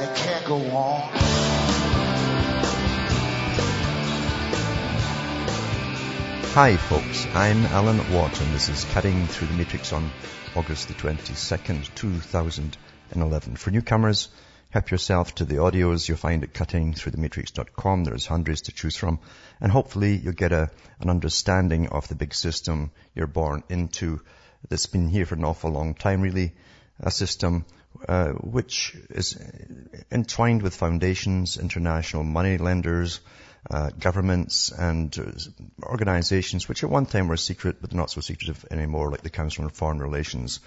and it can't go on. Hi folks, I'm Alan Watt and this is Cutting Through the Matrix on August the 22nd, 2011. For newcomers, help yourself to the audios you'll find at cuttingthroughthematrix.com. There's hundreds to choose from and hopefully you'll get a, an understanding of the big system you're born into that's been here for an awful long time really. A system uh, which is entwined with foundations, international money lenders, uh, governments and uh, organizations which at one time were secret but not so secretive anymore like the Council on Foreign Relations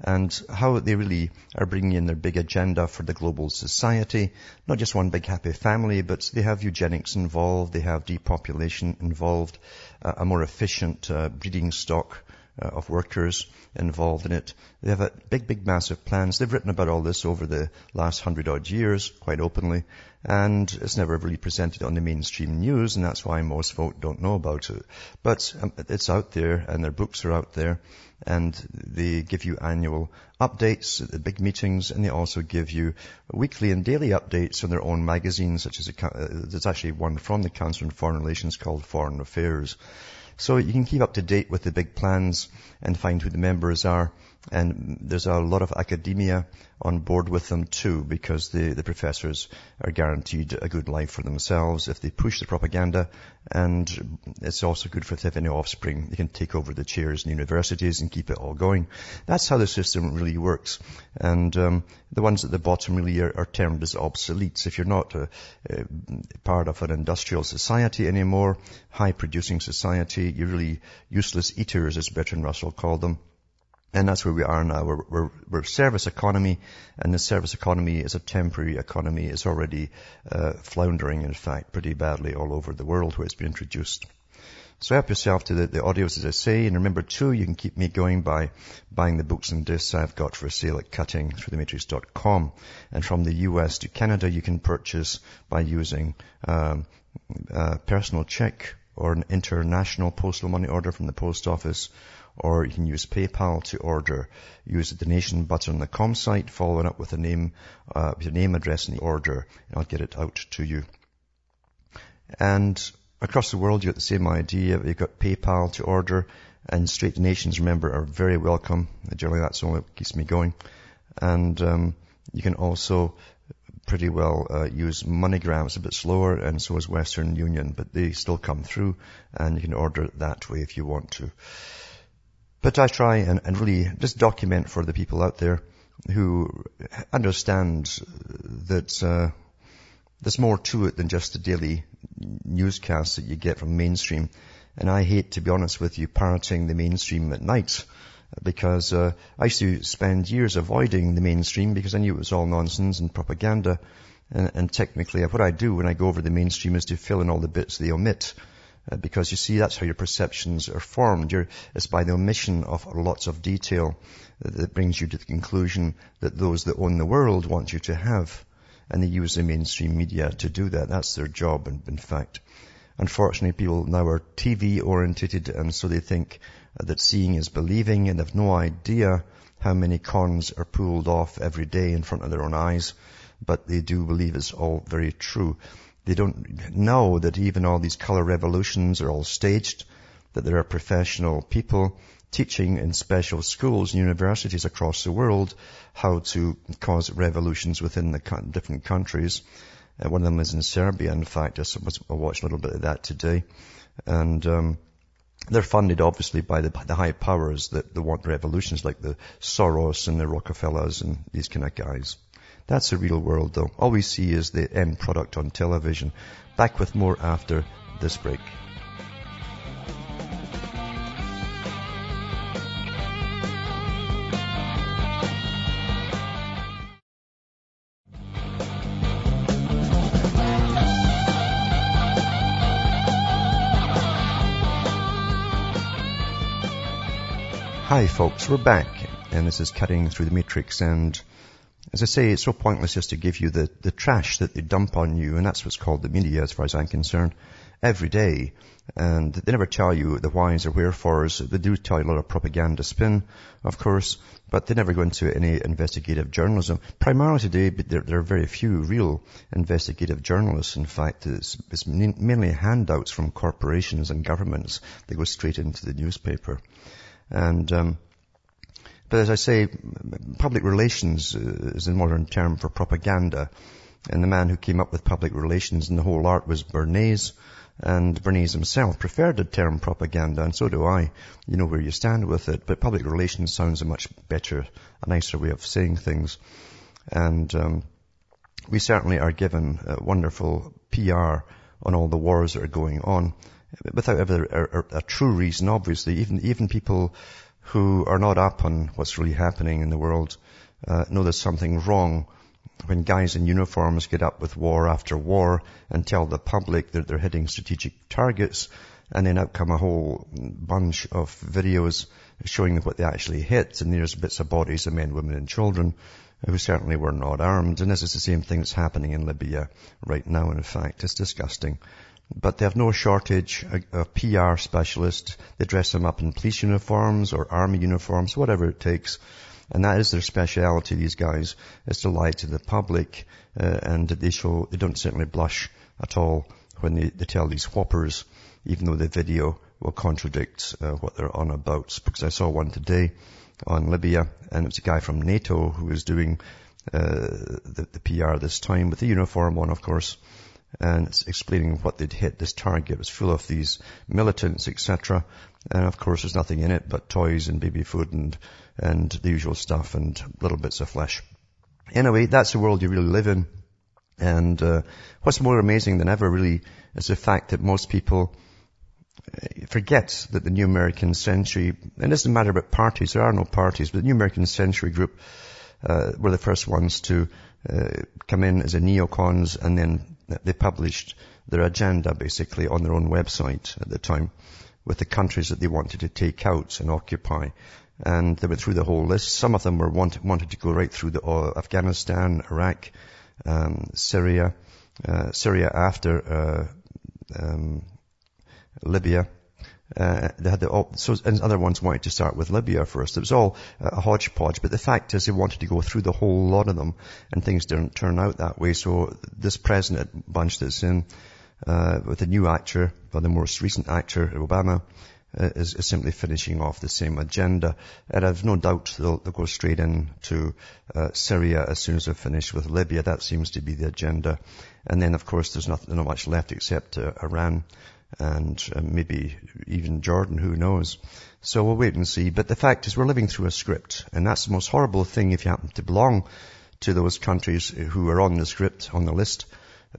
and how they really are bringing in their big agenda for the global society. Not just one big happy family, but they have eugenics involved, they have depopulation involved, uh, a more efficient uh, breeding stock uh, of workers involved in it. They have a big, big, massive plans. They've written about all this over the last hundred odd years, quite openly, and it's never really presented on the mainstream news, and that's why most folk don't know about it. But um, it's out there, and their books are out there, and they give you annual updates at the big meetings, and they also give you weekly and daily updates on their own magazines, such as a, uh, there's actually one from the Council on Foreign Relations called Foreign Affairs. So you can keep up to date with the big plans and find who the members are. And there's a lot of academia on board with them too, because the, the professors are guaranteed a good life for themselves if they push the propaganda. And it's also good for if they have any offspring. They can take over the chairs in universities and keep it all going. That's how the system really works. And um, the ones at the bottom really are, are termed as obsoletes. If you're not a, a part of an industrial society anymore, high producing society, you're really useless eaters, as Bertrand Russell called them. And that's where we are now. We're, we're, we're service economy, and the service economy is a temporary economy. It's already uh, floundering, in fact, pretty badly all over the world where it's been introduced. So help yourself to the, the audios, as I say. And remember, too, you can keep me going by buying the books and discs I've got for sale at cuttingthroughthematrix.com. And from the US to Canada, you can purchase by using um, a personal check or an international postal money order from the post office or you can use PayPal to order. Use the donation button on the com site, following up with a name, uh, your name, address, and the order, and I'll get it out to you. And across the world, you got the same idea. You've got PayPal to order, and straight donations, remember, are very welcome. Generally, that's all that keeps me going. And um, you can also pretty well uh, use MoneyGram. It's a bit slower, and so is Western Union, but they still come through, and you can order that way if you want to. But I try and, and really just document for the people out there who understand that uh, there's more to it than just the daily newscasts that you get from mainstream. And I hate, to be honest with you, parroting the mainstream at night because uh, I used to spend years avoiding the mainstream because I knew it was all nonsense and propaganda. And, and technically, what I do when I go over the mainstream is to fill in all the bits they omit. Uh, because you see that's how your perceptions are formed. You're, it's by the omission of lots of detail that, that brings you to the conclusion that those that own the world want you to have. And they use the mainstream media to do that. That's their job, in, in fact. Unfortunately, people now are TV orientated and so they think that seeing is believing and have no idea how many cons are pulled off every day in front of their own eyes. But they do believe it's all very true. They don't know that even all these color revolutions are all staged, that there are professional people teaching in special schools and universities across the world how to cause revolutions within the different countries. Uh, one of them is in Serbia, in fact. I, I watched a little bit of that today. And um, they're funded obviously by the, the high powers that, that want revolutions like the Soros and the Rockefellers and these kind of guys. That's the real world though. All we see is the end product on television. Back with more after this break. Hi folks, we're back and this is Cutting Through the Matrix and as I say, it's so pointless just to give you the, the trash that they dump on you and that's what's called the media as far as I'm concerned every day. And they never tell you the whys or wherefores. They do tell you a lot of propaganda spin, of course, but they never go into any investigative journalism. Primarily today, there, there are very few real investigative journalists. In fact, it's, it's mainly handouts from corporations and governments that go straight into the newspaper. And, um, but as I say, public relations is a modern term for propaganda. And the man who came up with public relations and the whole art was Bernays. And Bernays himself preferred the term propaganda, and so do I. You know where you stand with it. But public relations sounds a much better, a nicer way of saying things. And um, we certainly are given wonderful PR on all the wars that are going on, without ever a, a, a true reason. Obviously, even even people who are not up on what's really happening in the world uh, know there's something wrong when guys in uniforms get up with war after war and tell the public that they're hitting strategic targets and then out come a whole bunch of videos showing what they actually hit and there's bits of bodies of men, women and children who certainly were not armed and this is the same thing that's happening in Libya right now in fact. It's disgusting. But they have no shortage of PR specialists. They dress them up in police uniforms or army uniforms, whatever it takes and that is their speciality, these guys, is to lie to the public, uh, and they show, they don't certainly blush at all when they, they tell these whoppers, even though the video will contradict uh, what they're on about. Because I saw one today on Libya, and it was a guy from NATO who was doing uh, the, the PR this time with the uniform on, of course, and it's explaining what they'd hit this target. Was full of these militants, etc. And of course, there's nothing in it but toys and baby food and and the usual stuff and little bits of flesh. Anyway, that's the world you really live in. And uh, what's more amazing than ever, really, is the fact that most people uh, forget that the New American Century, and it doesn't matter about parties, there are no parties, but the New American Century group uh, were the first ones to uh, come in as a neocons and then they published their agenda basically on their own website at the time with the countries that they wanted to take out and occupy. And they went through the whole list. Some of them were want, wanted to go right through the uh, Afghanistan, Iraq, um, Syria, uh, Syria after uh, um, Libya, uh, they had the, so, and other ones wanted to start with Libya first. It was all a hodgepodge, but the fact is they wanted to go through the whole lot of them, and things didn't turn out that way. So this present bunch that's in, uh, with the new actor, or the most recent actor, Obama, uh, is, is, simply finishing off the same agenda. And I've no doubt they'll, they'll go straight into uh, Syria as soon as they're finished with Libya. That seems to be the agenda. And then, of course, there's not, not much left except uh, Iran and uh, maybe even Jordan, who knows. So we'll wait and see. But the fact is we're living through a script, and that's the most horrible thing if you happen to belong to those countries who are on the script, on the list,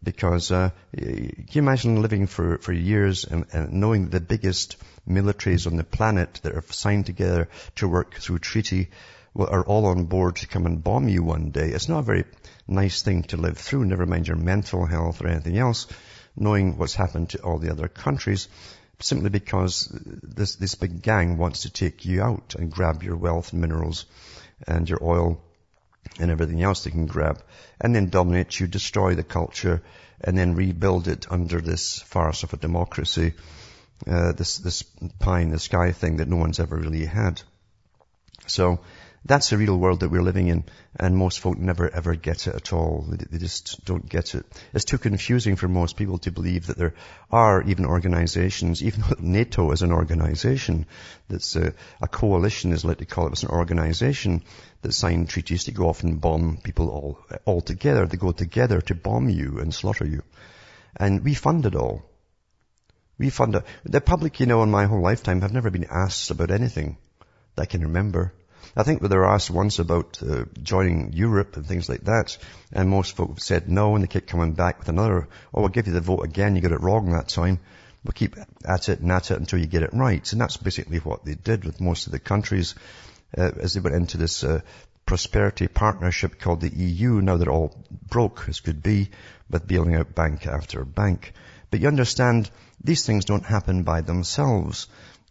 because uh, can you imagine living for, for years and, and knowing the biggest militaries on the planet that are signed together to work through treaty are all on board to come and bomb you one day. It's not a very nice thing to live through, never mind your mental health or anything else knowing what's happened to all the other countries, simply because this, this big gang wants to take you out and grab your wealth and minerals and your oil and everything else they can grab and then dominate you, destroy the culture and then rebuild it under this farce of a democracy, uh, this, this pie in the sky thing that no one's ever really had. So that's the real world that we're living in, and most folk never ever get it at all. They, just don't get it. It's too confusing for most people to believe that there are even organizations, even though NATO is an organization that's a, a coalition, is like to call it, it's an organization that signed treaties to go off and bomb people all, all together. They go together to bomb you and slaughter you. And we fund it all. We fund it. The public, you know, in my whole lifetime have never been asked about anything that I can remember. I think they were asked once about uh, joining Europe and things like that, and most folk said no, and they kept coming back with another, oh, we'll give you the vote again, you got it wrong that time. We'll keep at it and at it until you get it right. And that's basically what they did with most of the countries uh, as they went into this uh, prosperity partnership called the EU. Now they're all broke as could be, but bailing out bank after bank. But you understand, these things don't happen by themselves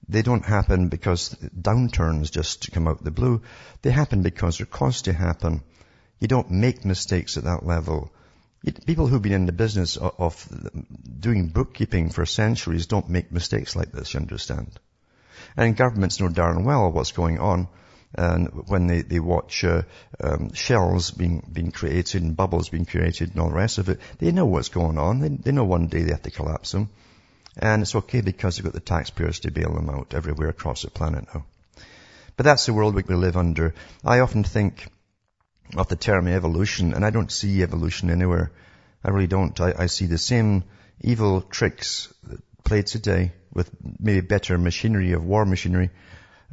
They don't happen because downturns just come out of the blue. They happen because they're caused to happen. You don't make mistakes at that level. People who've been in the business of doing bookkeeping for centuries don't make mistakes like this, you understand. And governments know darn well what's going on. And when they, they watch uh, um, shells being, being created and bubbles being created and all the rest of it, they know what's going on. They, they know one day they have to collapse them. And it's okay because they've got the taxpayers to bail them out everywhere across the planet now. But that's the world we live under. I often think of the term evolution, and I don't see evolution anywhere. I really don't. I, I see the same evil tricks played today with maybe better machinery of war machinery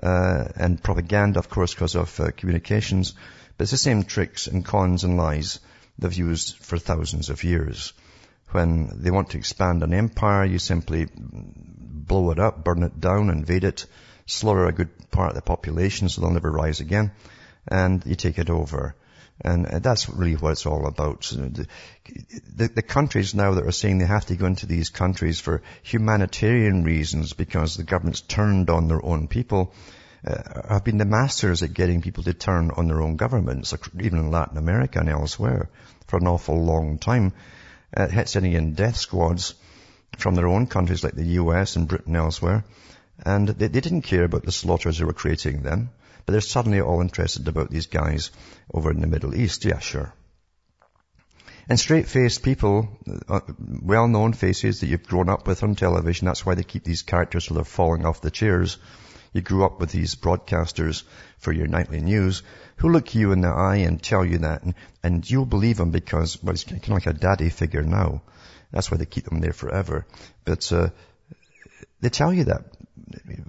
uh, and propaganda, of course, because of uh, communications. But it's the same tricks and cons and lies they've used for thousands of years. When they want to expand an empire, you simply blow it up, burn it down, invade it, slaughter a good part of the population so they'll never rise again, and you take it over. And that's really what it's all about. The, the, the, countries now that are saying they have to go into these countries for humanitarian reasons because the government's turned on their own people uh, have been the masters at getting people to turn on their own governments, even in Latin America and elsewhere, for an awful long time. Uh, sending in death squads from their own countries like the US and Britain elsewhere. And they, they didn't care about the slaughters they were creating then. But they're suddenly all interested about these guys over in the Middle East. Yeah, sure. And straight-faced people, uh, well-known faces that you've grown up with on television, that's why they keep these characters till they're falling off the chairs. You grew up with these broadcasters for your nightly news who look you in the eye and tell you that and, and you'll believe them because, well, it's kind of like a daddy figure now. That's why they keep them there forever. But, uh, they tell you that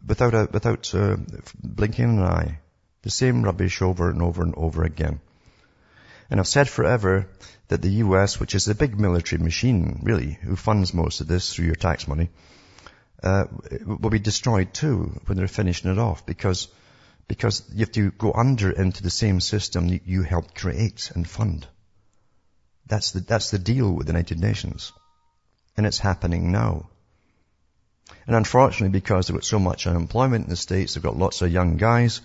without a, without uh, blinking an eye. The same rubbish over and over and over again. And I've said forever that the US, which is the big military machine, really, who funds most of this through your tax money, uh, will be destroyed too when they're finishing it off because, because you have to go under into the same system that you helped create and fund. That's the, that's the deal with the United Nations. And it's happening now. And unfortunately, because they've got so much unemployment in the States, they've got lots of young guys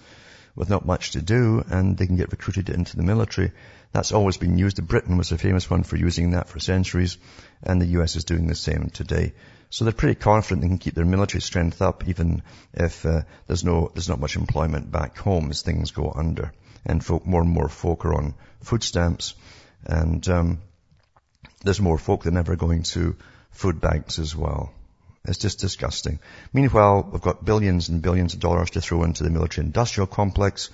with not much to do and they can get recruited into the military. That's always been used. Britain was a famous one for using that for centuries and the US is doing the same today. So they're pretty confident they can keep their military strength up even if uh, there's no, there's not much employment back home as things go under. And folk, more and more folk are on food stamps and um, there's more folk than ever going to food banks as well. It's just disgusting. Meanwhile, we've got billions and billions of dollars to throw into the military industrial complex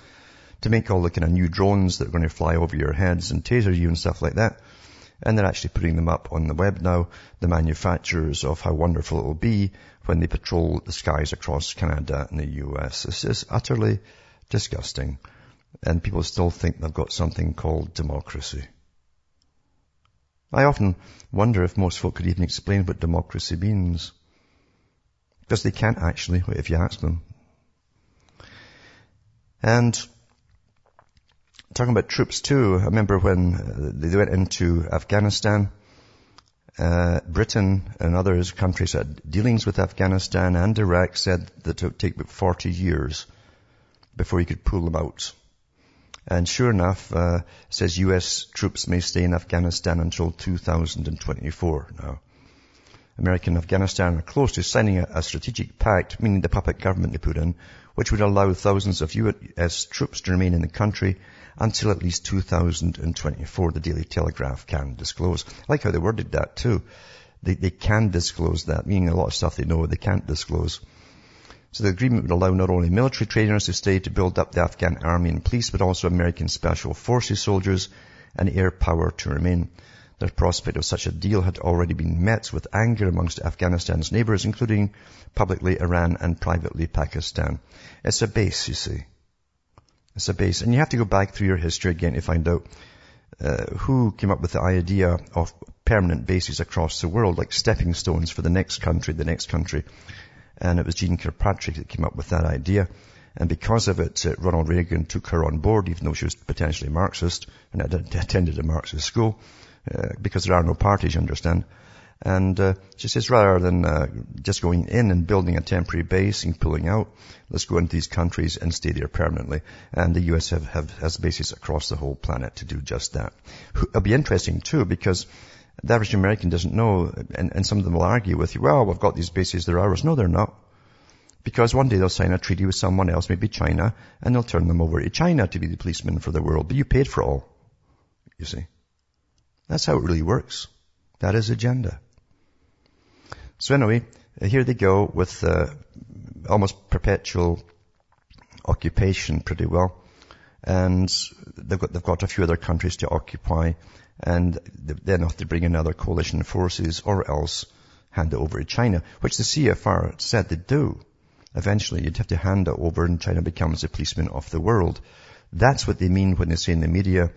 to make all the kind of new drones that are going to fly over your heads and taser you and stuff like that. And they're actually putting them up on the web now, the manufacturers of how wonderful it will be when they patrol the skies across Canada and the US. It's just utterly disgusting. And people still think they've got something called democracy. I often wonder if most folk could even explain what democracy means. Because they can't actually, if you ask them. And talking about troops too, I remember when uh, they went into Afghanistan, uh, Britain and other countries had dealings with Afghanistan and Iraq said that it would take about 40 years before you could pull them out. And sure enough, uh, says U.S. troops may stay in Afghanistan until 2024 now. America and Afghanistan are close to signing a, a, strategic pact, meaning the puppet government they put in, which would allow thousands of U.S. troops to remain in the country until at least 2024, the Daily Telegraph can disclose. I like how they worded that too. They, they can disclose that, meaning a lot of stuff they know they can't disclose. So the agreement would allow not only military trainers to stay to build up the Afghan army and police, but also American special forces soldiers and air power to remain. The prospect of such a deal had already been met with anger amongst Afghanistan's neighbours, including publicly Iran and privately Pakistan. It's a base, you see. It's a base. And you have to go back through your history again to find out uh, who came up with the idea of permanent bases across the world, like stepping stones for the next country, the next country. And it was Jeane Kirkpatrick that came up with that idea. And because of it, uh, Ronald Reagan took her on board, even though she was potentially Marxist and had attended a Marxist school. Uh, because there are no parties, you understand. And uh, she says rather than uh, just going in and building a temporary base and pulling out, let's go into these countries and stay there permanently. And the US have, have, has bases across the whole planet to do just that. It'll be interesting too because the average American doesn't know, and, and some of them will argue with you, well, we've got these bases, they're ours. No, they're not. Because one day they'll sign a treaty with someone else, maybe China, and they'll turn them over to China to be the policeman for the world. But you paid for all. You see. That's how it really works. That is agenda. So anyway, here they go with uh, almost perpetual occupation pretty well. And they've got, they've got a few other countries to occupy and then have to bring in other coalition forces or else hand it over to China, which the CFR said they'd do. Eventually, you'd have to hand it over and China becomes the policeman of the world. That's what they mean when they say in the media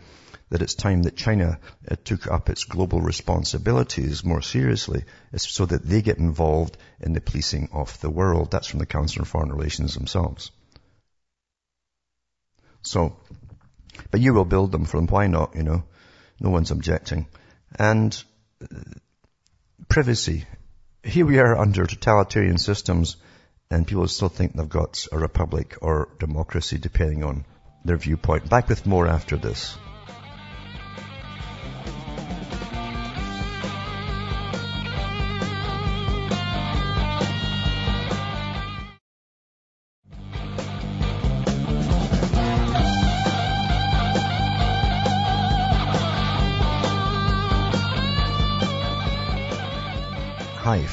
that it's time that China uh, took up its global responsibilities more seriously so that they get involved in the policing of the world. That's from the Council on Foreign Relations themselves. So, but you will build them for them. Why not, you know? No one's objecting. And uh, privacy. Here we are under totalitarian systems and people still think they've got a republic or democracy depending on their viewpoint. Back with more after this.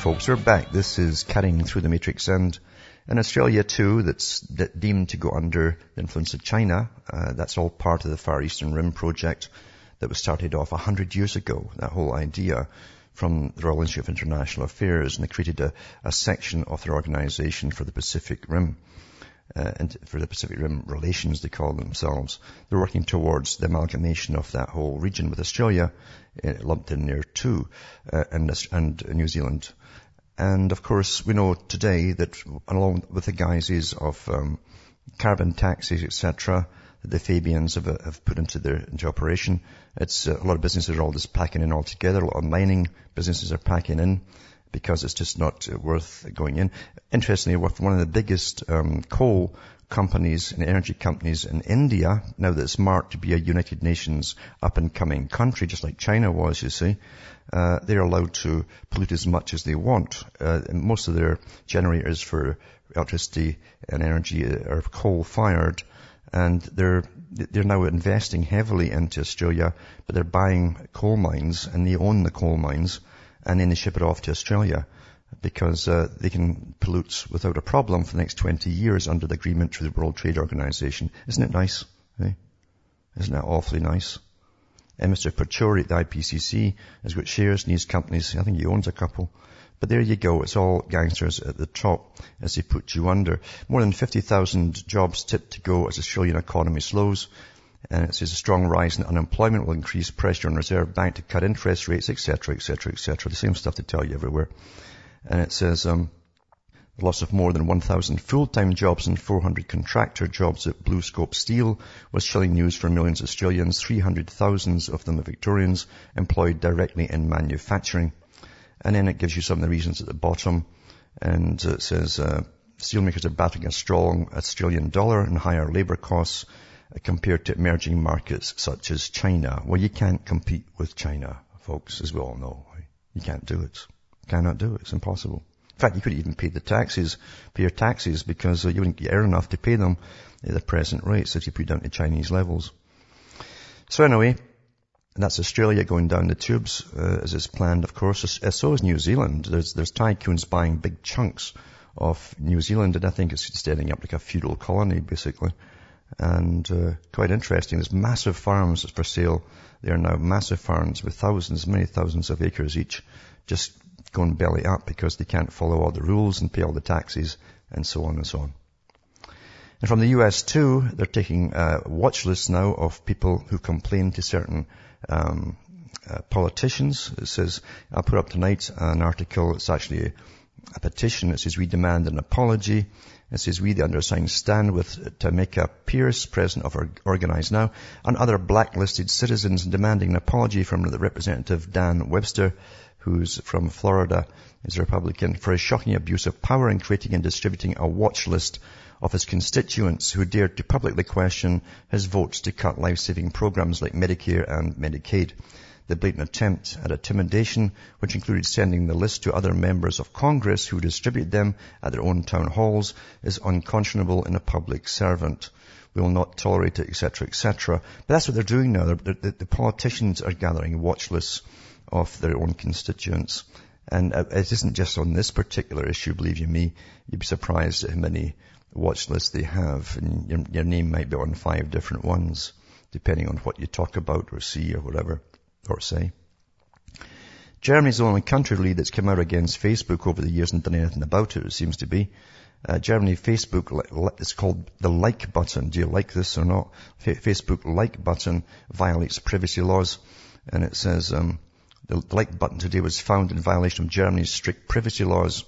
Folks, we're back. This is Cutting Through the Matrix and in Australia too, that's that deemed to go under the influence of China. Uh, that's all part of the Far Eastern Rim project that was started off a hundred years ago. That whole idea from the Royal Institute of International Affairs and they created a, a section of their organization for the Pacific Rim. Uh, and for the Pacific Rim relations, they call themselves. They're working towards the amalgamation of that whole region with Australia uh, lumped in there too, uh, and, and New Zealand. And of course, we know today that along with the guises of um, carbon taxes, etc., that the Fabians have, have, put into their into operation, it's uh, a lot of businesses are all just packing in all together. A lot of mining businesses are packing in because it's just not uh, worth going in. Interestingly, one of the biggest um, coal companies and energy companies in India, now that it's marked to be a United Nations up and coming country, just like China was, you see, uh, they're allowed to pollute as much as they want. Uh, most of their generators for electricity and energy are coal fired and they're they're now investing heavily into Australia, but they're buying coal mines and they own the coal mines and then they ship it off to Australia because uh, they can pollute without a problem for the next 20 years under the agreement through the World Trade Organization. Isn't it nice? Eh? Isn't that awfully nice? And Mr. Pachauri at the IPCC has got shares in these companies. I think he owns a couple. But there you go. It's all gangsters at the top as they put you under. More than 50,000 jobs tipped to go as the Australian economy slows. And it says a strong rise in unemployment will increase pressure on Reserve Bank to cut interest rates, etc., etc., etc. The same stuff to tell you everywhere. And it says, um, the loss of more than 1,000 full-time jobs and 400 contractor jobs at BlueScope Steel was chilling news for millions of Australians, 300,000 of them are Victorians, employed directly in manufacturing. And then it gives you some of the reasons at the bottom. And it says, uh, steelmakers are battling a strong Australian dollar and higher labour costs compared to emerging markets such as China. Well, you can't compete with China, folks, as we all know. You can't do it. Cannot do it. It's impossible. In fact, you couldn't even pay the taxes, pay your taxes because uh, you wouldn't earn enough to pay them at the present rates if you put down to Chinese levels. So anyway, that's Australia going down the tubes uh, as is planned, of course. So is New Zealand. There's, there's tycoons buying big chunks of New Zealand, and I think it's standing up like a feudal colony, basically. And uh, quite interesting. There's massive farms for sale. There are now massive farms with thousands, many thousands of acres each, just going belly up because they can't follow all the rules and pay all the taxes and so on and so on. And from the US too, they're taking a watch lists now of people who complain to certain um, uh, politicians. It says, I'll put up tonight an article, it's actually a petition. It says, we demand an apology It says, we, the undersigned, stand with Tamika Pierce, president of Organize Now, and other blacklisted citizens demanding an apology from the representative Dan Webster, who's from Florida, is a Republican, for his shocking abuse of power in creating and distributing a watch list of his constituents who dared to publicly question his votes to cut life-saving programs like Medicare and Medicaid. The blatant attempt at intimidation, which included sending the list to other members of Congress who distribute them at their own town halls, is unconscionable in a public servant. We will not tolerate it, etc., etc. But that's what they're doing now. They're, the, the politicians are gathering watch lists of their own constituents. And uh, it isn't just on this particular issue, believe you me. You'd be surprised at how many watch lists they have. And your, your name might be on five different ones, depending on what you talk about or see or whatever or say. Germany's the only country really that's come out against Facebook over the years and done anything about it, it seems to be. Uh, Germany, Facebook, it's called the like button. Do you like this or not? Facebook like button violates privacy laws. And it says, um, the like button today was found in violation of Germany's strict privacy laws.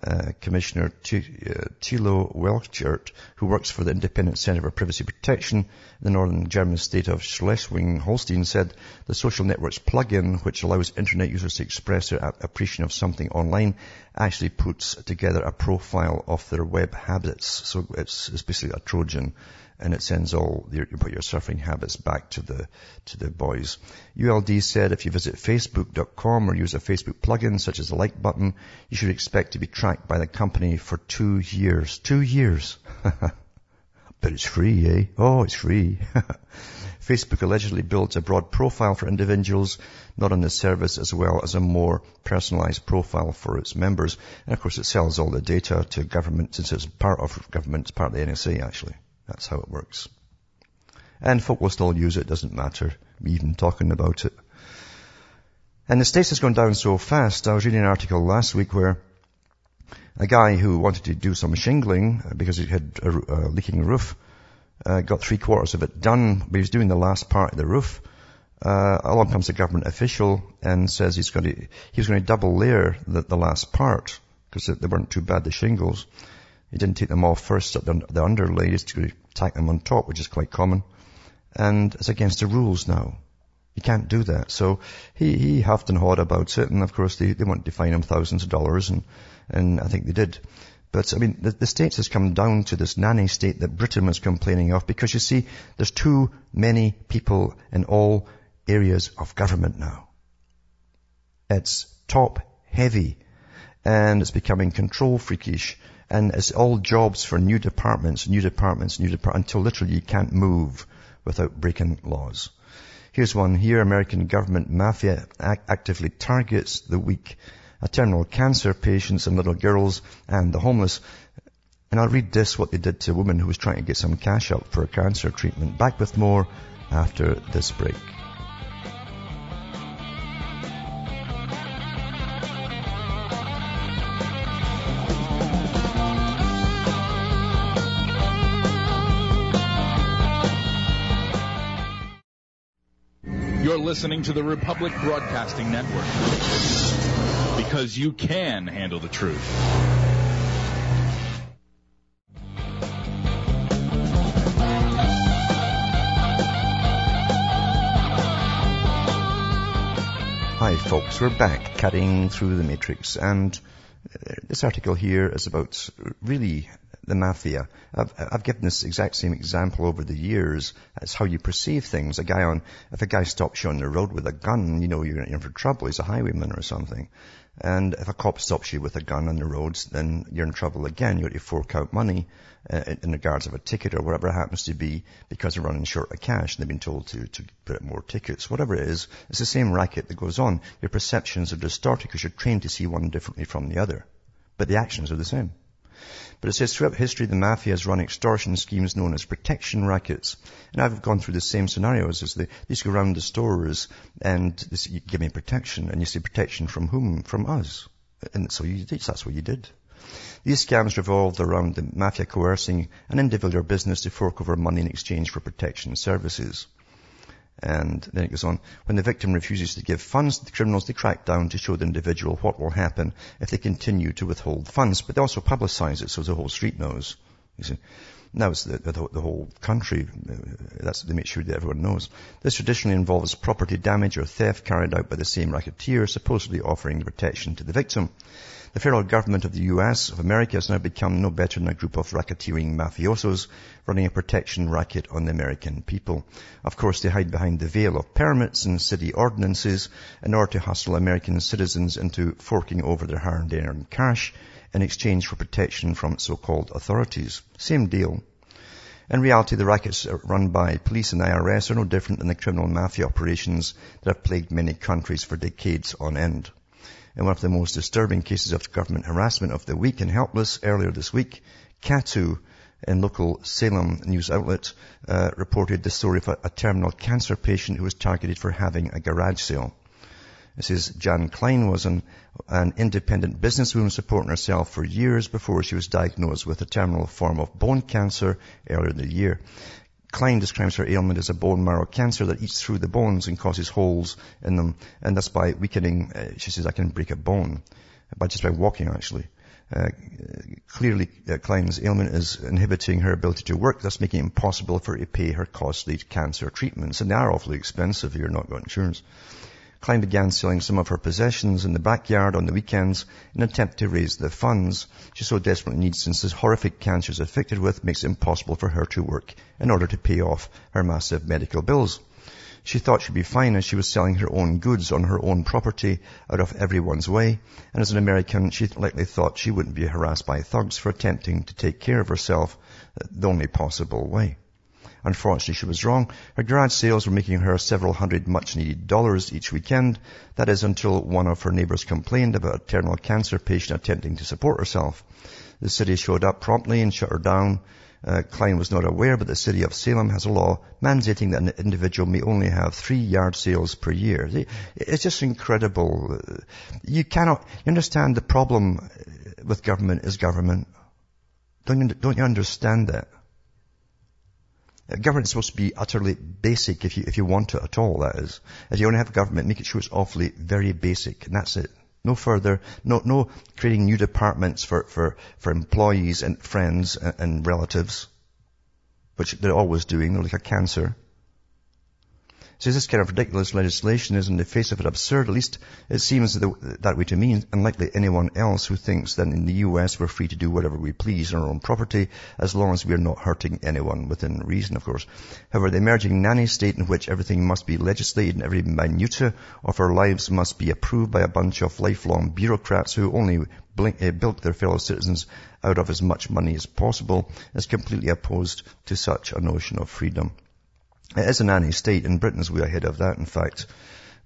Uh, Commissioner T- uh, Thilo Welchert, who works for the Independent Center for Privacy Protection in the northern German state of Schleswig-Holstein, said the social networks plugin, which allows internet users to express their appreciation of something online, actually puts together a profile of their web habits. So it's, it's basically a Trojan and it sends all your, you put your surfing habits back to the to the boys. ULD said if you visit Facebook.com or use a Facebook plugin such as the like button, you should expect to be tracked by the company for two years. Two years. but it's free, eh? Oh, it's free. Facebook allegedly built a broad profile for individuals, not on the service, as well as a more personalized profile for its members. And of course it sells all the data to government, since it's part of government, it's part of the NSA actually. That's how it works. And folk will still use it, doesn't matter, even talking about it. And the States has gone down so fast. I was reading an article last week where a guy who wanted to do some shingling uh, because he had a, a leaking roof uh, got three quarters of it done, but he was doing the last part of the roof. Uh, along comes a government official and says he's going to, he was going to double layer the, the last part because they weren't too bad, the shingles. He didn't take them off first at the, the underlay, to tack them on top, which is quite common. And it's against the rules now. You can't do that. So he, he huffed and hawed about it, and of course they, they wanted to fine him thousands of dollars, and, and I think they did. But I mean, the, the States has come down to this nanny state that Britain was complaining of because you see, there's too many people in all areas of government now. It's top heavy and it's becoming control freakish and it's all jobs for new departments, new departments, new departments, until literally you can't move without breaking laws. Here's one here. American government mafia actively targets the weak, terminal cancer patients and little girls and the homeless. And I'll read this, what they did to a woman who was trying to get some cash up for a cancer treatment. Back with more after this break. Listening to the Republic Broadcasting Network. Because you can handle the truth. Hi folks, we're back cutting through the matrix and uh, this article here is about really the mafia. I've, I've given this exact same example over the years as how you perceive things. A guy on, if a guy stops you on the road with a gun, you know you're in for trouble. He's a highwayman or something. And if a cop stops you with a gun on the roads, then you're in trouble again. You have to fork out money uh, in regards of a ticket or whatever it happens to be because they're running short of cash and they've been told to, to put out more tickets. Whatever it is, it's the same racket that goes on. Your perceptions are distorted because you're trained to see one differently from the other. But the actions are the same. But it says throughout history the mafia has run extortion schemes known as protection rackets. And I've gone through the same scenarios as they, they used to go around the stores and they say, give me protection. And you say protection from whom? From us. And so you did, that's what you did. These scams revolved around the mafia coercing an individual or business to fork over money in exchange for protection services. And then it goes on, when the victim refuses to give funds to the criminals, they crack down to show the individual what will happen if they continue to withhold funds. But they also publicize it so the whole street knows. You see. Now it's the, the, the, whole country. Uh, that's, they make sure that everyone knows. This traditionally involves property damage or theft carried out by the same racketeer, supposedly offering protection to the victim. The federal government of the US of America has now become no better than a group of racketeering mafiosos running a protection racket on the American people. Of course, they hide behind the veil of permits and city ordinances in order to hustle American citizens into forking over their hard-earned cash in exchange for protection from so-called authorities. Same deal. In reality, the rackets run by police and IRS are no different than the criminal mafia operations that have plagued many countries for decades on end. In one of the most disturbing cases of government harassment of the weak and helpless earlier this week, KATU in local Salem news outlet uh, reported the story of a, a terminal cancer patient who was targeted for having a garage sale. Says Jan Klein was an, an independent businesswoman supporting herself for years before she was diagnosed with a terminal form of bone cancer earlier in the year. Klein describes her ailment as a bone marrow cancer that eats through the bones and causes holes in them. And that's by weakening, uh, she says, I can break a bone. By just by walking, actually. Uh, clearly, uh, Klein's ailment is inhibiting her ability to work, thus making it impossible for her to pay her costly cancer treatments. And they are awfully expensive if you're not got insurance. Klein began selling some of her possessions in the backyard on the weekends in an attempt to raise the funds she so desperately needs since this horrific cancer is afflicted with makes it impossible for her to work in order to pay off her massive medical bills. She thought she'd be fine as she was selling her own goods on her own property out of everyone's way. And as an American, she likely thought she wouldn't be harassed by thugs for attempting to take care of herself the only possible way. Unfortunately, she was wrong. Her garage sales were making her several hundred much needed dollars each weekend. That is until one of her neighbors complained about a terminal cancer patient attempting to support herself. The city showed up promptly and shut her down. Uh, Klein was not aware, but the city of Salem has a law mandating that an individual may only have three yard sales per year. It's just incredible. You cannot, you understand the problem with government is government. Don't you, don't you understand that? Uh, government is supposed to be utterly basic if you, if you want it at all, that is. If you want to have government, make it sure it's awfully very basic, and that's it. No further, no, no creating new departments for, for, for employees and friends and, and relatives, which they're always doing. They're like a cancer says this kind of ridiculous legislation is in the face of it absurd. At least it seems that way to me, unlikely anyone else who thinks that in the US we're free to do whatever we please on our own property, as long as we're not hurting anyone within reason, of course. However, the emerging nanny state in which everything must be legislated and every minutia of our lives must be approved by a bunch of lifelong bureaucrats who only blink, uh, bilk their fellow citizens out of as much money as possible is completely opposed to such a notion of freedom. It is a nanny state, and Britain's way ahead of that, in fact.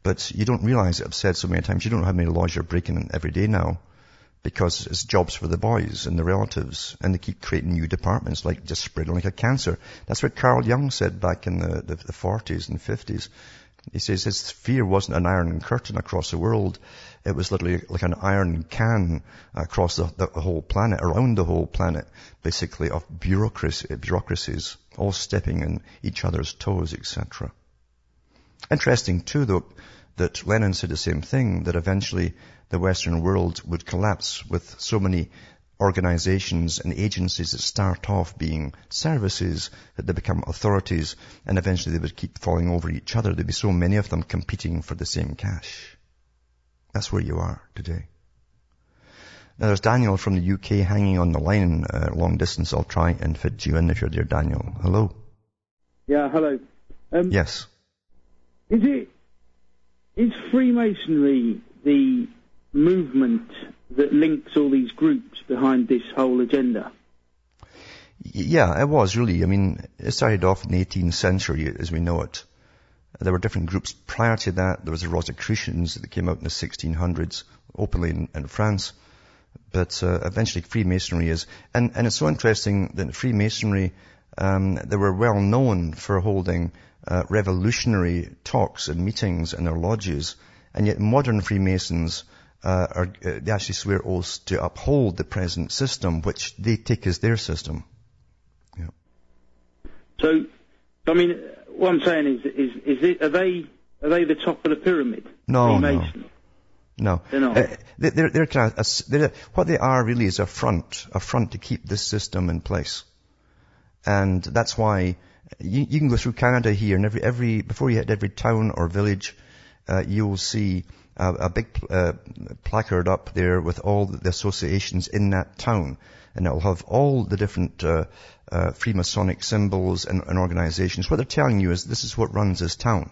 But you don't realize it, I've said so many times, you don't know how many laws you're breaking every day now because it's jobs for the boys and the relatives, and they keep creating new departments, like just spreading like a cancer. That's what Carl Jung said back in the, the, the 40s and 50s. He says his fear wasn't an iron curtain across the world. It was literally like an iron can across the, the whole planet, around the whole planet, basically, of bureaucracy, bureaucracies, all stepping in each other's toes, etc. Interesting too, though, that Lenin said the same thing, that eventually the Western world would collapse with so many organizations and agencies that start off being services, that they become authorities, and eventually they would keep falling over each other. There'd be so many of them competing for the same cash. That's where you are today. Now there's Daniel from the UK hanging on the line uh, long distance. I'll try and fit you in if you're there, Daniel. Hello. Yeah, hello. Um, yes. Is it is Freemasonry the movement that links all these groups behind this whole agenda? Yeah, it was really. I mean, it started off in the 18th century as we know it. There were different groups prior to that. There was the Rosicrucians that came out in the 1600s, openly in, in France. But uh, eventually Freemasonry is, and, and it's so interesting that Freemasonry, um, they were well known for holding uh, revolutionary talks and meetings in their lodges, and yet modern Freemasons uh, are, uh, they actually swear oaths to uphold the present system, which they take as their system. Yeah. So, I mean, what I'm saying is, is, is it, are they, are they the top of the pyramid? No, no. No. They're not. Uh, they- they're, they're kind of, a s- they're, what they are really is a front, a front to keep this system in place. And that's why you, you can go through Canada here and every, every, before you hit every town or village, uh, you'll see a, a big uh, placard up there with all the associations in that town. And it'll have all the different uh, Freemasonic symbols and, and organizations. What they're telling you is this is what runs this town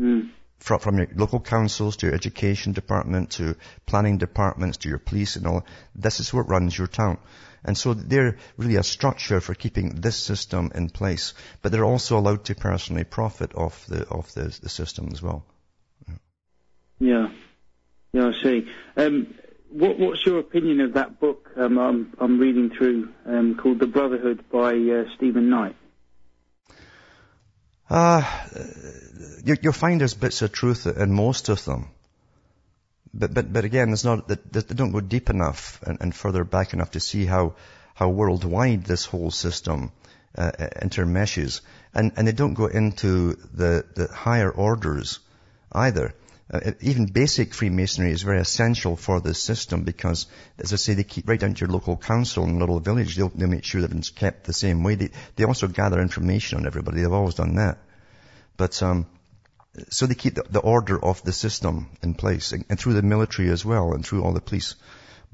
Mm. from, from your local councils to your education department to planning departments to your police and all. This is what runs your town. And so they're really a structure for keeping this system in place. But they're also allowed to personally profit off the, off the, the system as well. Yeah, yeah, I see. Um, what, what's your opinion of that book um, I'm, I'm reading through um, called The Brotherhood by uh, Stephen Knight? Uh, you, you'll find there's bits of truth in most of them. But, but, but again, it's not, that they don't go deep enough and, and further back enough to see how, how worldwide this whole system uh, intermeshes. And, and they don't go into the, the higher orders either. Uh, even basic Freemasonry is very essential for this system because, as I say, they keep right down to your local council and little village. They'll, they'll make sure that it's kept the same way. They, they also gather information on everybody. They've always done that. But um, so they keep the, the order of the system in place, and, and through the military as well, and through all the police.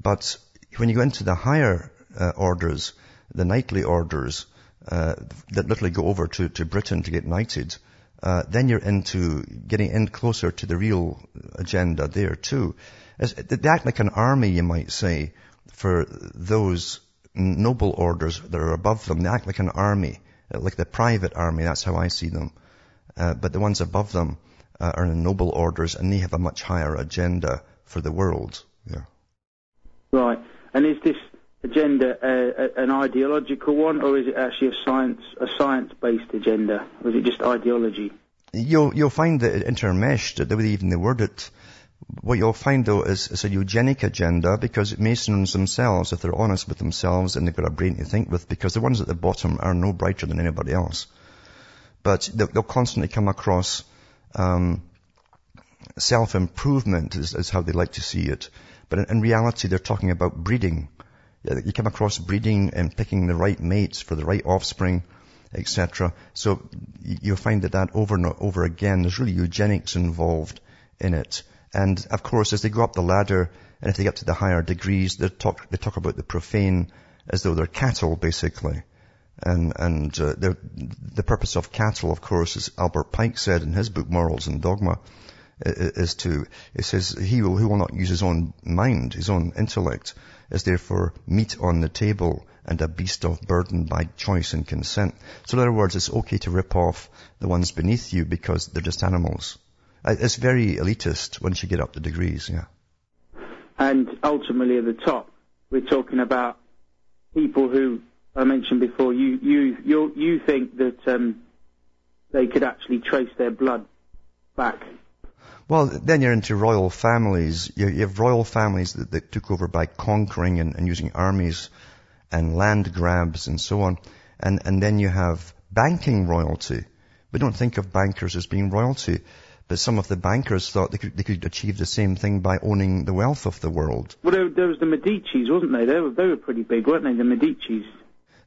But when you go into the higher uh, orders, the knightly orders uh, that literally go over to, to Britain to get knighted, uh, then you're into getting in closer to the real agenda there too. They act like an army, you might say, for those noble orders that are above them. They act like an army, uh, like the private army. That's how I see them. Uh, but the ones above them uh, are in noble orders, and they have a much higher agenda for the world. Yeah. Right. And is this agenda uh, an ideological one, or is it actually a science a science based agenda, or is it just ideology? You'll you'll find that it intermeshed. The way even they word it. What you'll find though is, is a eugenic agenda because Masons themselves, if they're honest with themselves and they've got a brain to think with, because the ones at the bottom are no brighter than anybody else. But they'll, they'll constantly come across um, self-improvement is, is how they like to see it. But in, in reality, they're talking about breeding. You come across breeding and picking the right mates for the right offspring, etc. So you'll find that that over and over again, there's really eugenics involved in it. And of course, as they go up the ladder, and if they get to the higher degrees, they talk, they talk about the profane as though they're cattle, basically. And, and uh, the purpose of cattle, of course, as Albert Pike said in his book, Morals and Dogma, is to, it says, he will, who will not use his own mind, his own intellect, is therefore meat on the table and a beast of burden by choice and consent. So in other words, it's okay to rip off the ones beneath you because they're just animals. It's very elitist once you get up the degrees, yeah. And ultimately at the top, we're talking about people who I mentioned before. You you you you think that um, they could actually trace their blood back well, then you're into royal families. You, you have royal families that, that, took over by conquering and, and, using armies and land grabs and so on. And, and then you have banking royalty. We don't think of bankers as being royalty, but some of the bankers thought they could, they could achieve the same thing by owning the wealth of the world. Well, there, there was the Medicis, wasn't they? They were, they were pretty big, weren't they, the Medicis?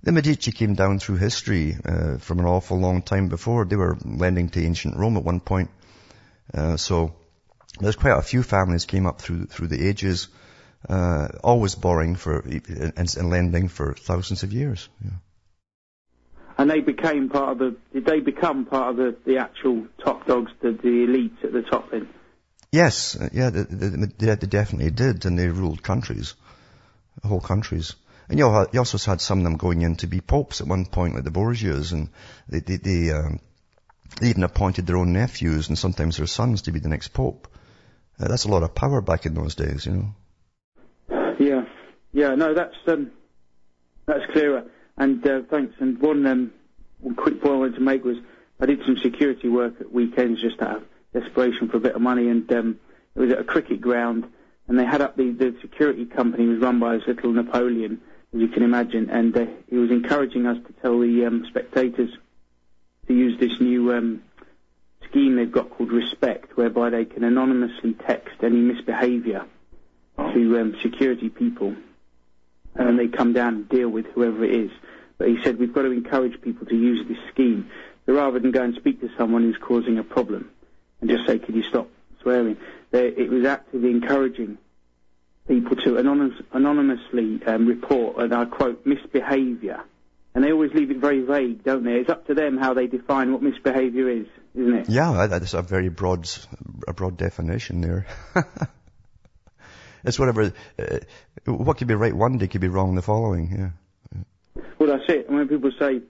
The Medici came down through history uh, from an awful long time before. They were lending to ancient Rome at one point. Uh, so there's quite a few families came up through through the ages, uh, always borrowing for and, and, lending for thousands of years. Yeah. And they became part of the. Did they become part of the, the actual top dogs, the, the elites at the top then? Yes, yeah, they, they, they definitely did, and they ruled countries, whole countries. And you, you also had some of them going in to be popes at one point, like the Borgias, and they, they, they um, they even appointed their own nephews and sometimes their sons to be the next pope. Uh, that's a lot of power back in those days, you know. Yeah, yeah, no, that's um, that's clearer. And uh, thanks. And one um, one quick point I wanted to make was I did some security work at weekends just out of desperation for a bit of money, and um, it was at a cricket ground, and they had up the the security company was run by this little Napoleon, as you can imagine, and uh, he was encouraging us to tell the um, spectators to use this new um, scheme they've got called Respect, whereby they can anonymously text any misbehaviour to um, security people, and then they come down and deal with whoever it is. But he said we've got to encourage people to use this scheme, so rather than go and speak to someone who's causing a problem and just say, "Could you stop swearing?" They, it was actively encouraging people to anonymous, anonymously um, report, and I quote, misbehaviour. And they always leave it very vague, don't they? It's up to them how they define what misbehaviour is, isn't it? Yeah, that's a very broad, a broad definition there. it's whatever, uh, what could be right one day could be wrong the following, yeah. Well, that's it. When people say,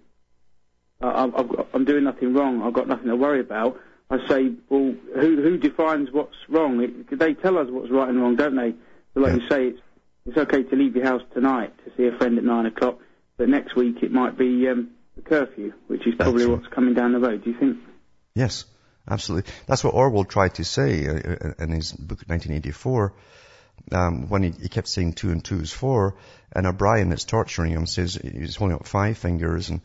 I've got, I'm doing nothing wrong, I've got nothing to worry about, I say, well, who, who defines what's wrong? It, they tell us what's right and wrong, don't they? So like yeah. you say, it's, it's okay to leave your house tonight to see a friend at nine o'clock, but next week it might be um, a curfew, which is probably what's coming down the road. Do you think? Yes, absolutely. That's what Orwell tried to say uh, uh in his book 1984. Um, when he, he, kept saying two and two is four, and O'Brien that's torturing him says he's holding up five fingers, and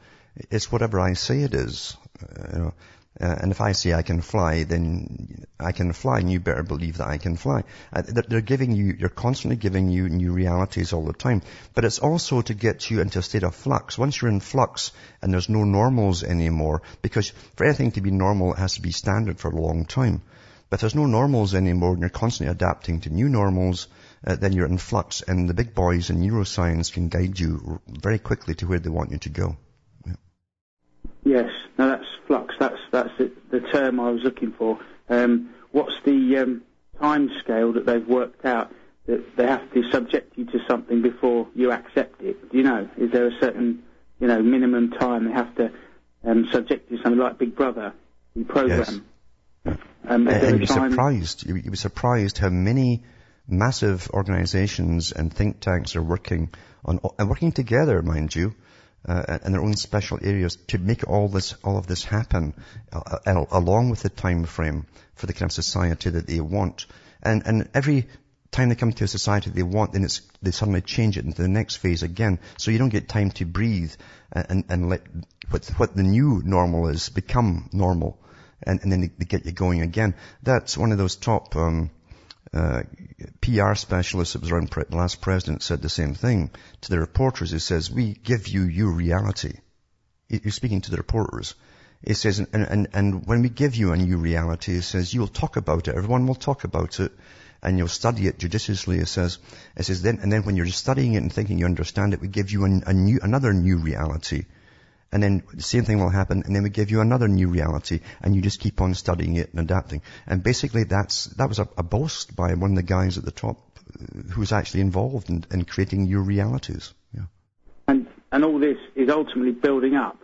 it's whatever I say it is. Uh, you know, uh, and if I say I can fly, then I can fly, and you better believe that I can fly. Uh, they're giving you, you're constantly giving you new realities all the time. But it's also to get you into a state of flux. Once you're in flux and there's no normals anymore, because for anything to be normal, it has to be standard for a long time. But if there's no normals anymore and you're constantly adapting to new normals, uh, then you're in flux and the big boys in neuroscience can guide you very quickly to where they want you to go. Yeah. Yes, now that's flux. That's the, the term I was looking for. Um, what's the um, time scale that they've worked out that they have to subject you to something before you accept it? Do you know? Is there a certain you know minimum time they have to um, subject you to something like Big Brother, the program? Yes. Um, and you'd be surprised. You'd be surprised how many massive organisations and think tanks are working on and working together, mind you, uh, in their own special areas to make all this, all of this happen, uh, uh, along with the time frame for the kind of society that they want. And, and every time they come to a society they want, then it's, they suddenly change it into the next phase again. So you don't get time to breathe and, and let what, what the new normal is become normal. And, and then they, they get you going again. That's one of those top, um, uh, PR specialist that was around the last president said the same thing to the reporters. He says, we give you your reality. He's speaking to the reporters. He says, and, and, and when we give you a new reality, he says, you'll talk about it. Everyone will talk about it and you'll study it judiciously. It says, says then, and then when you're studying it and thinking you understand it, we give you a new, another new reality and then the same thing will happen, and then we give you another new reality, and you just keep on studying it and adapting. And basically, that's that was a, a boast by one of the guys at the top uh, who was actually involved in, in creating new realities. Yeah. And and all this is ultimately building up.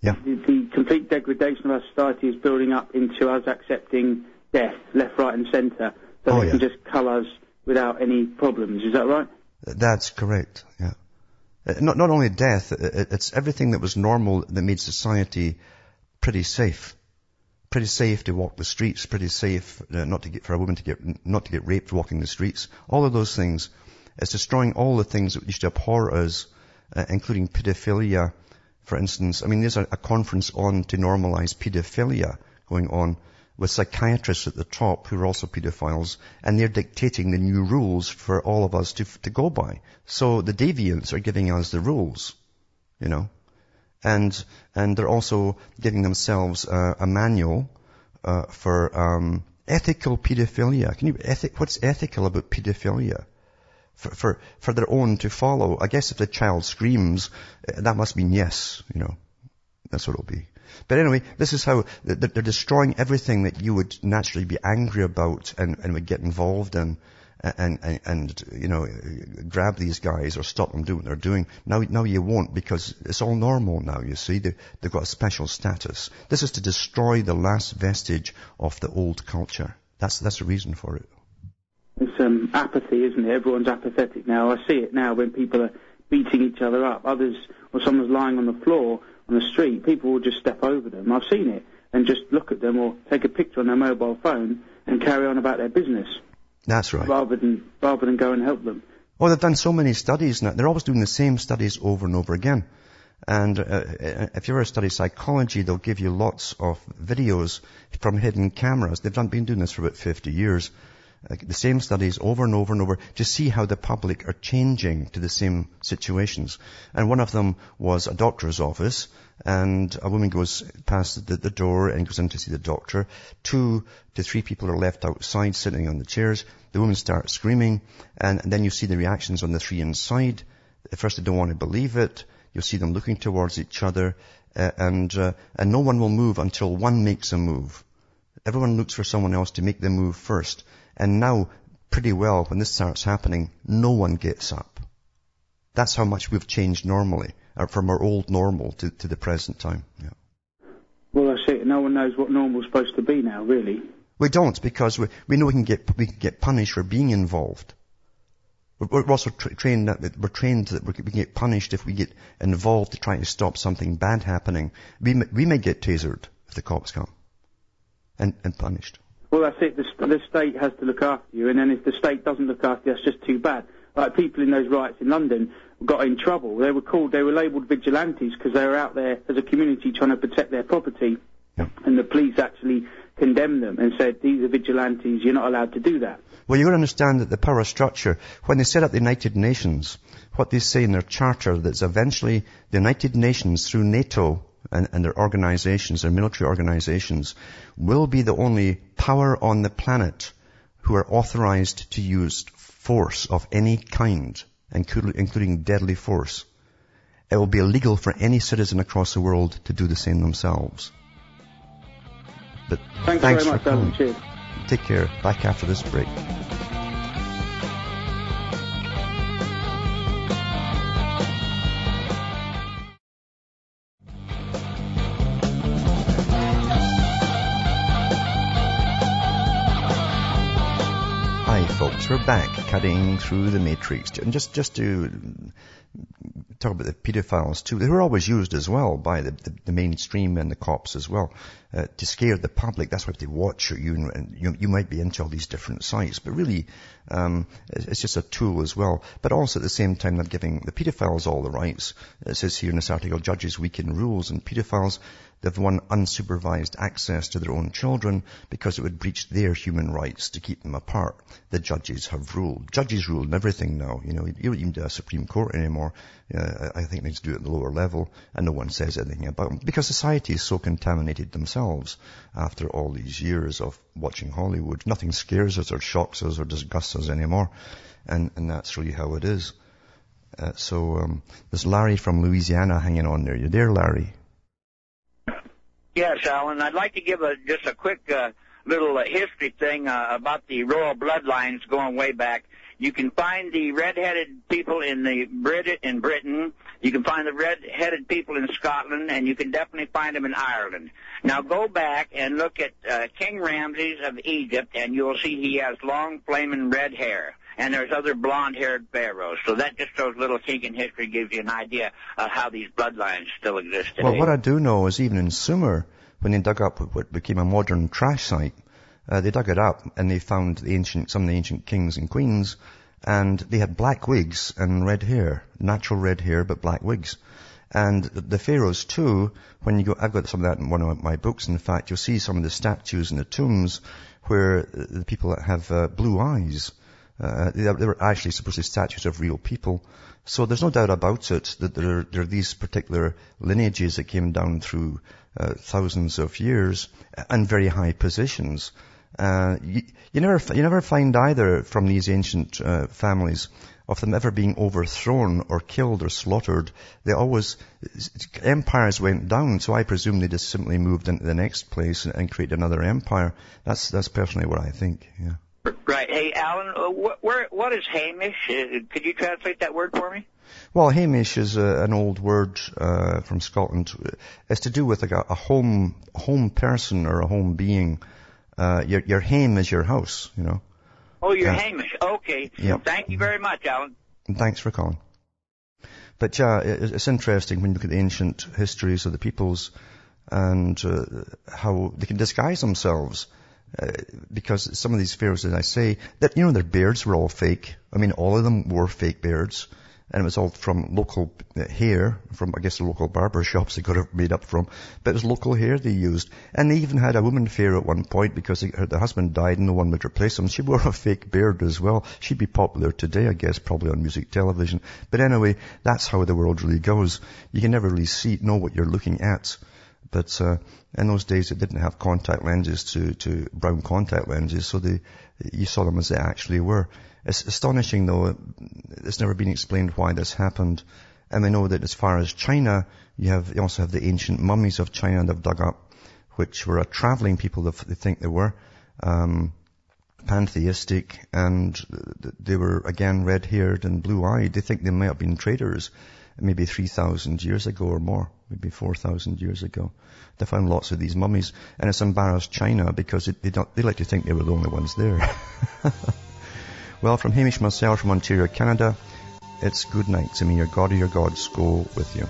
Yeah. The, the complete degradation of our society is building up into us accepting death, left, right, and centre, so oh, they yeah. can just cull us without any problems. Is that right? That's correct. Yeah. Uh, not, not only death, it's everything that was normal that made society pretty safe. Pretty safe to walk the streets, pretty safe uh, not to get, for a woman to get, not to get raped walking the streets. All of those things. It's destroying all the things that used to abhor us, uh, including pedophilia, for instance. I mean, there's a, a conference on to normalize pedophilia going on with psychiatrists at the top who are also pedophiles, and they're dictating the new rules for all of us to, to go by. So the deviants are giving us the rules, you know, and and they're also giving themselves uh, a manual uh, for um, ethical pedophilia. Can you ethic? What's ethical about pedophilia? For, for for their own to follow. I guess if the child screams, uh, that must mean yes. You know, that's what it'll be. But anyway, this is how they're destroying everything that you would naturally be angry about and, and would get involved in and, and, and, you know, grab these guys or stop them doing what they're doing. Now, now you won't because it's all normal now, you see. They, they've got a special status. This is to destroy the last vestige of the old culture. That's, that's the reason for it. It's um, apathy, isn't it? Everyone's apathetic now. I see it now when people are beating each other up. Others, or someone's lying on the floor, on the street, people will just step over them. I've seen it and just look at them or take a picture on their mobile phone and carry on about their business. That's right. Rather than rather than go and help them. Oh, they've done so many studies now. They're always doing the same studies over and over again. And uh, if you ever study psychology, they'll give you lots of videos from hidden cameras. They've done, been doing this for about 50 years. The same studies over and over and over to see how the public are changing to the same situations. And one of them was a doctor's office, and a woman goes past the, the door and goes in to see the doctor. Two to three people are left outside sitting on the chairs. The woman starts screaming, and, and then you see the reactions on the three inside. At first they don't want to believe it. You'll see them looking towards each other, uh, and, uh, and no one will move until one makes a move. Everyone looks for someone else to make the move first. And now, pretty well, when this starts happening, no one gets up. That's how much we've changed normally, uh, from our old normal to, to the present time. Yeah. Well, that's it. No one knows what normal's supposed to be now, really. We don't, because we, we know we can get, we can get punished for being involved. We're also tra- trained that we're trained that we can get punished if we get involved to try to stop something bad happening. We may, we may get tasered if the cops come and, and punished. Well, that's it. The, the state has to look after you, and then if the state doesn't look after you, that's just too bad. Like people in those riots in London got in trouble. They were called, they were labelled vigilantes because they were out there as a community trying to protect their property, Yeah. and the police actually condemned them and said, "These are vigilantes. You're not allowed to do that." Well, you've got to understand that the power structure, when they set up the United Nations, what they say in their charter, that's eventually the United Nations through NATO and, and their organizations, their military organizations, will be the only power on the planet who are authorized to use force of any kind, including, including deadly force. It will be illegal for any citizen across the world to do the same themselves. But Thanks, thanks very for much, calling. Take care. Back after this break. We're back cutting through the matrix. And just, just to talk about the pedophiles too, they were always used as well by the, the, the mainstream and the cops as well, uh, to scare the public. That's why they watch you and you, you might be into all these different sites, but really, um, it's just a tool as well. But also at the same time, they're giving the pedophiles all the rights. It says here in this article, judges weaken rules and pedophiles They've won unsupervised access to their own children because it would breach their human rights to keep them apart. The judges have ruled. Judges rule in everything now. You know, you don't even do a Supreme Court anymore. Uh, I think they just do it at the lower level and no one says anything about them because society is so contaminated themselves after all these years of watching Hollywood. Nothing scares us or shocks us or disgusts us anymore. And, and that's really how it is. Uh, so um, there's Larry from Louisiana hanging on there. You there, Larry? Yes, Alan. I'd like to give a just a quick uh, little uh, history thing uh, about the royal bloodlines going way back. You can find the red-headed people in the Brit in Britain. You can find the red-headed people in Scotland, and you can definitely find them in Ireland. Now go back and look at uh, King Ramses of Egypt, and you'll see he has long, flaming red hair. And there's other blonde-haired pharaohs. So that just shows little kink in history, gives you an idea of how these bloodlines still exist today. Well, what I do know is even in Sumer, when they dug up what became a modern trash site, uh, they dug it up and they found the ancient, some of the ancient kings and queens, and they had black wigs and red hair, natural red hair, but black wigs. And the, pharaohs too, when you go, I've got some of that in one of my books, in fact, you'll see some of the statues in the tombs where the people that have uh, blue eyes, uh, they, they were actually supposed to be statues of real people. So there's no doubt about it that there are, there are these particular lineages that came down through uh, thousands of years and very high positions. Uh, you, you, never, you never find either from these ancient uh, families of them ever being overthrown or killed or slaughtered. They always, empires went down, so I presume they just simply moved into the next place and, and created another empire. That's, that's personally what I think, yeah. Right. Hey, Alan, uh, wh- where, what is Hamish? Uh, could you translate that word for me? Well, Hamish is a, an old word uh, from Scotland. It's to do with like a, a home home person or a home being. Uh, your your home is your house, you know. Oh, you're Uh, Hamish. Okay. Yep. Thank you very much, Alan. And thanks for calling. But yeah, it, it's interesting when you look at the ancient histories of the peoples and uh, how they can disguise themselves. Uh, because some of these pharaohs, as I say, that you know their beards were all fake. I mean, all of them wore fake beards. And it was all from local uh, hair, from I guess the local barber shops they got it made up from, but it was local hair they used. And they even had a woman pharaoh at one point because her, the husband died and no one would replace him. She wore a fake beard as well. She'd be popular today, I guess, probably on music television. But anyway, that's how the world really goes. You can never really see, know what you're looking at. But uh, in those days, they didn't have contact lenses to, to brown contact lenses, so they, you saw them as they actually were. It's astonishing though, it's never been explained why this happened. And we know that as far as China, you have, you also have the ancient mummies of China they've dug up, which were a traveling people, they think they were, um, pantheistic, and they were again red-haired and blue-eyed. They think they may have been traders maybe 3,000 years ago or more, maybe 4,000 years ago. They found lots of these mummies, and it's embarrassed China because it, they, they like to think they were the only ones there. Well, from Hamish myself from Ontario, Canada, it's good night to me. Your God or your gods go with you.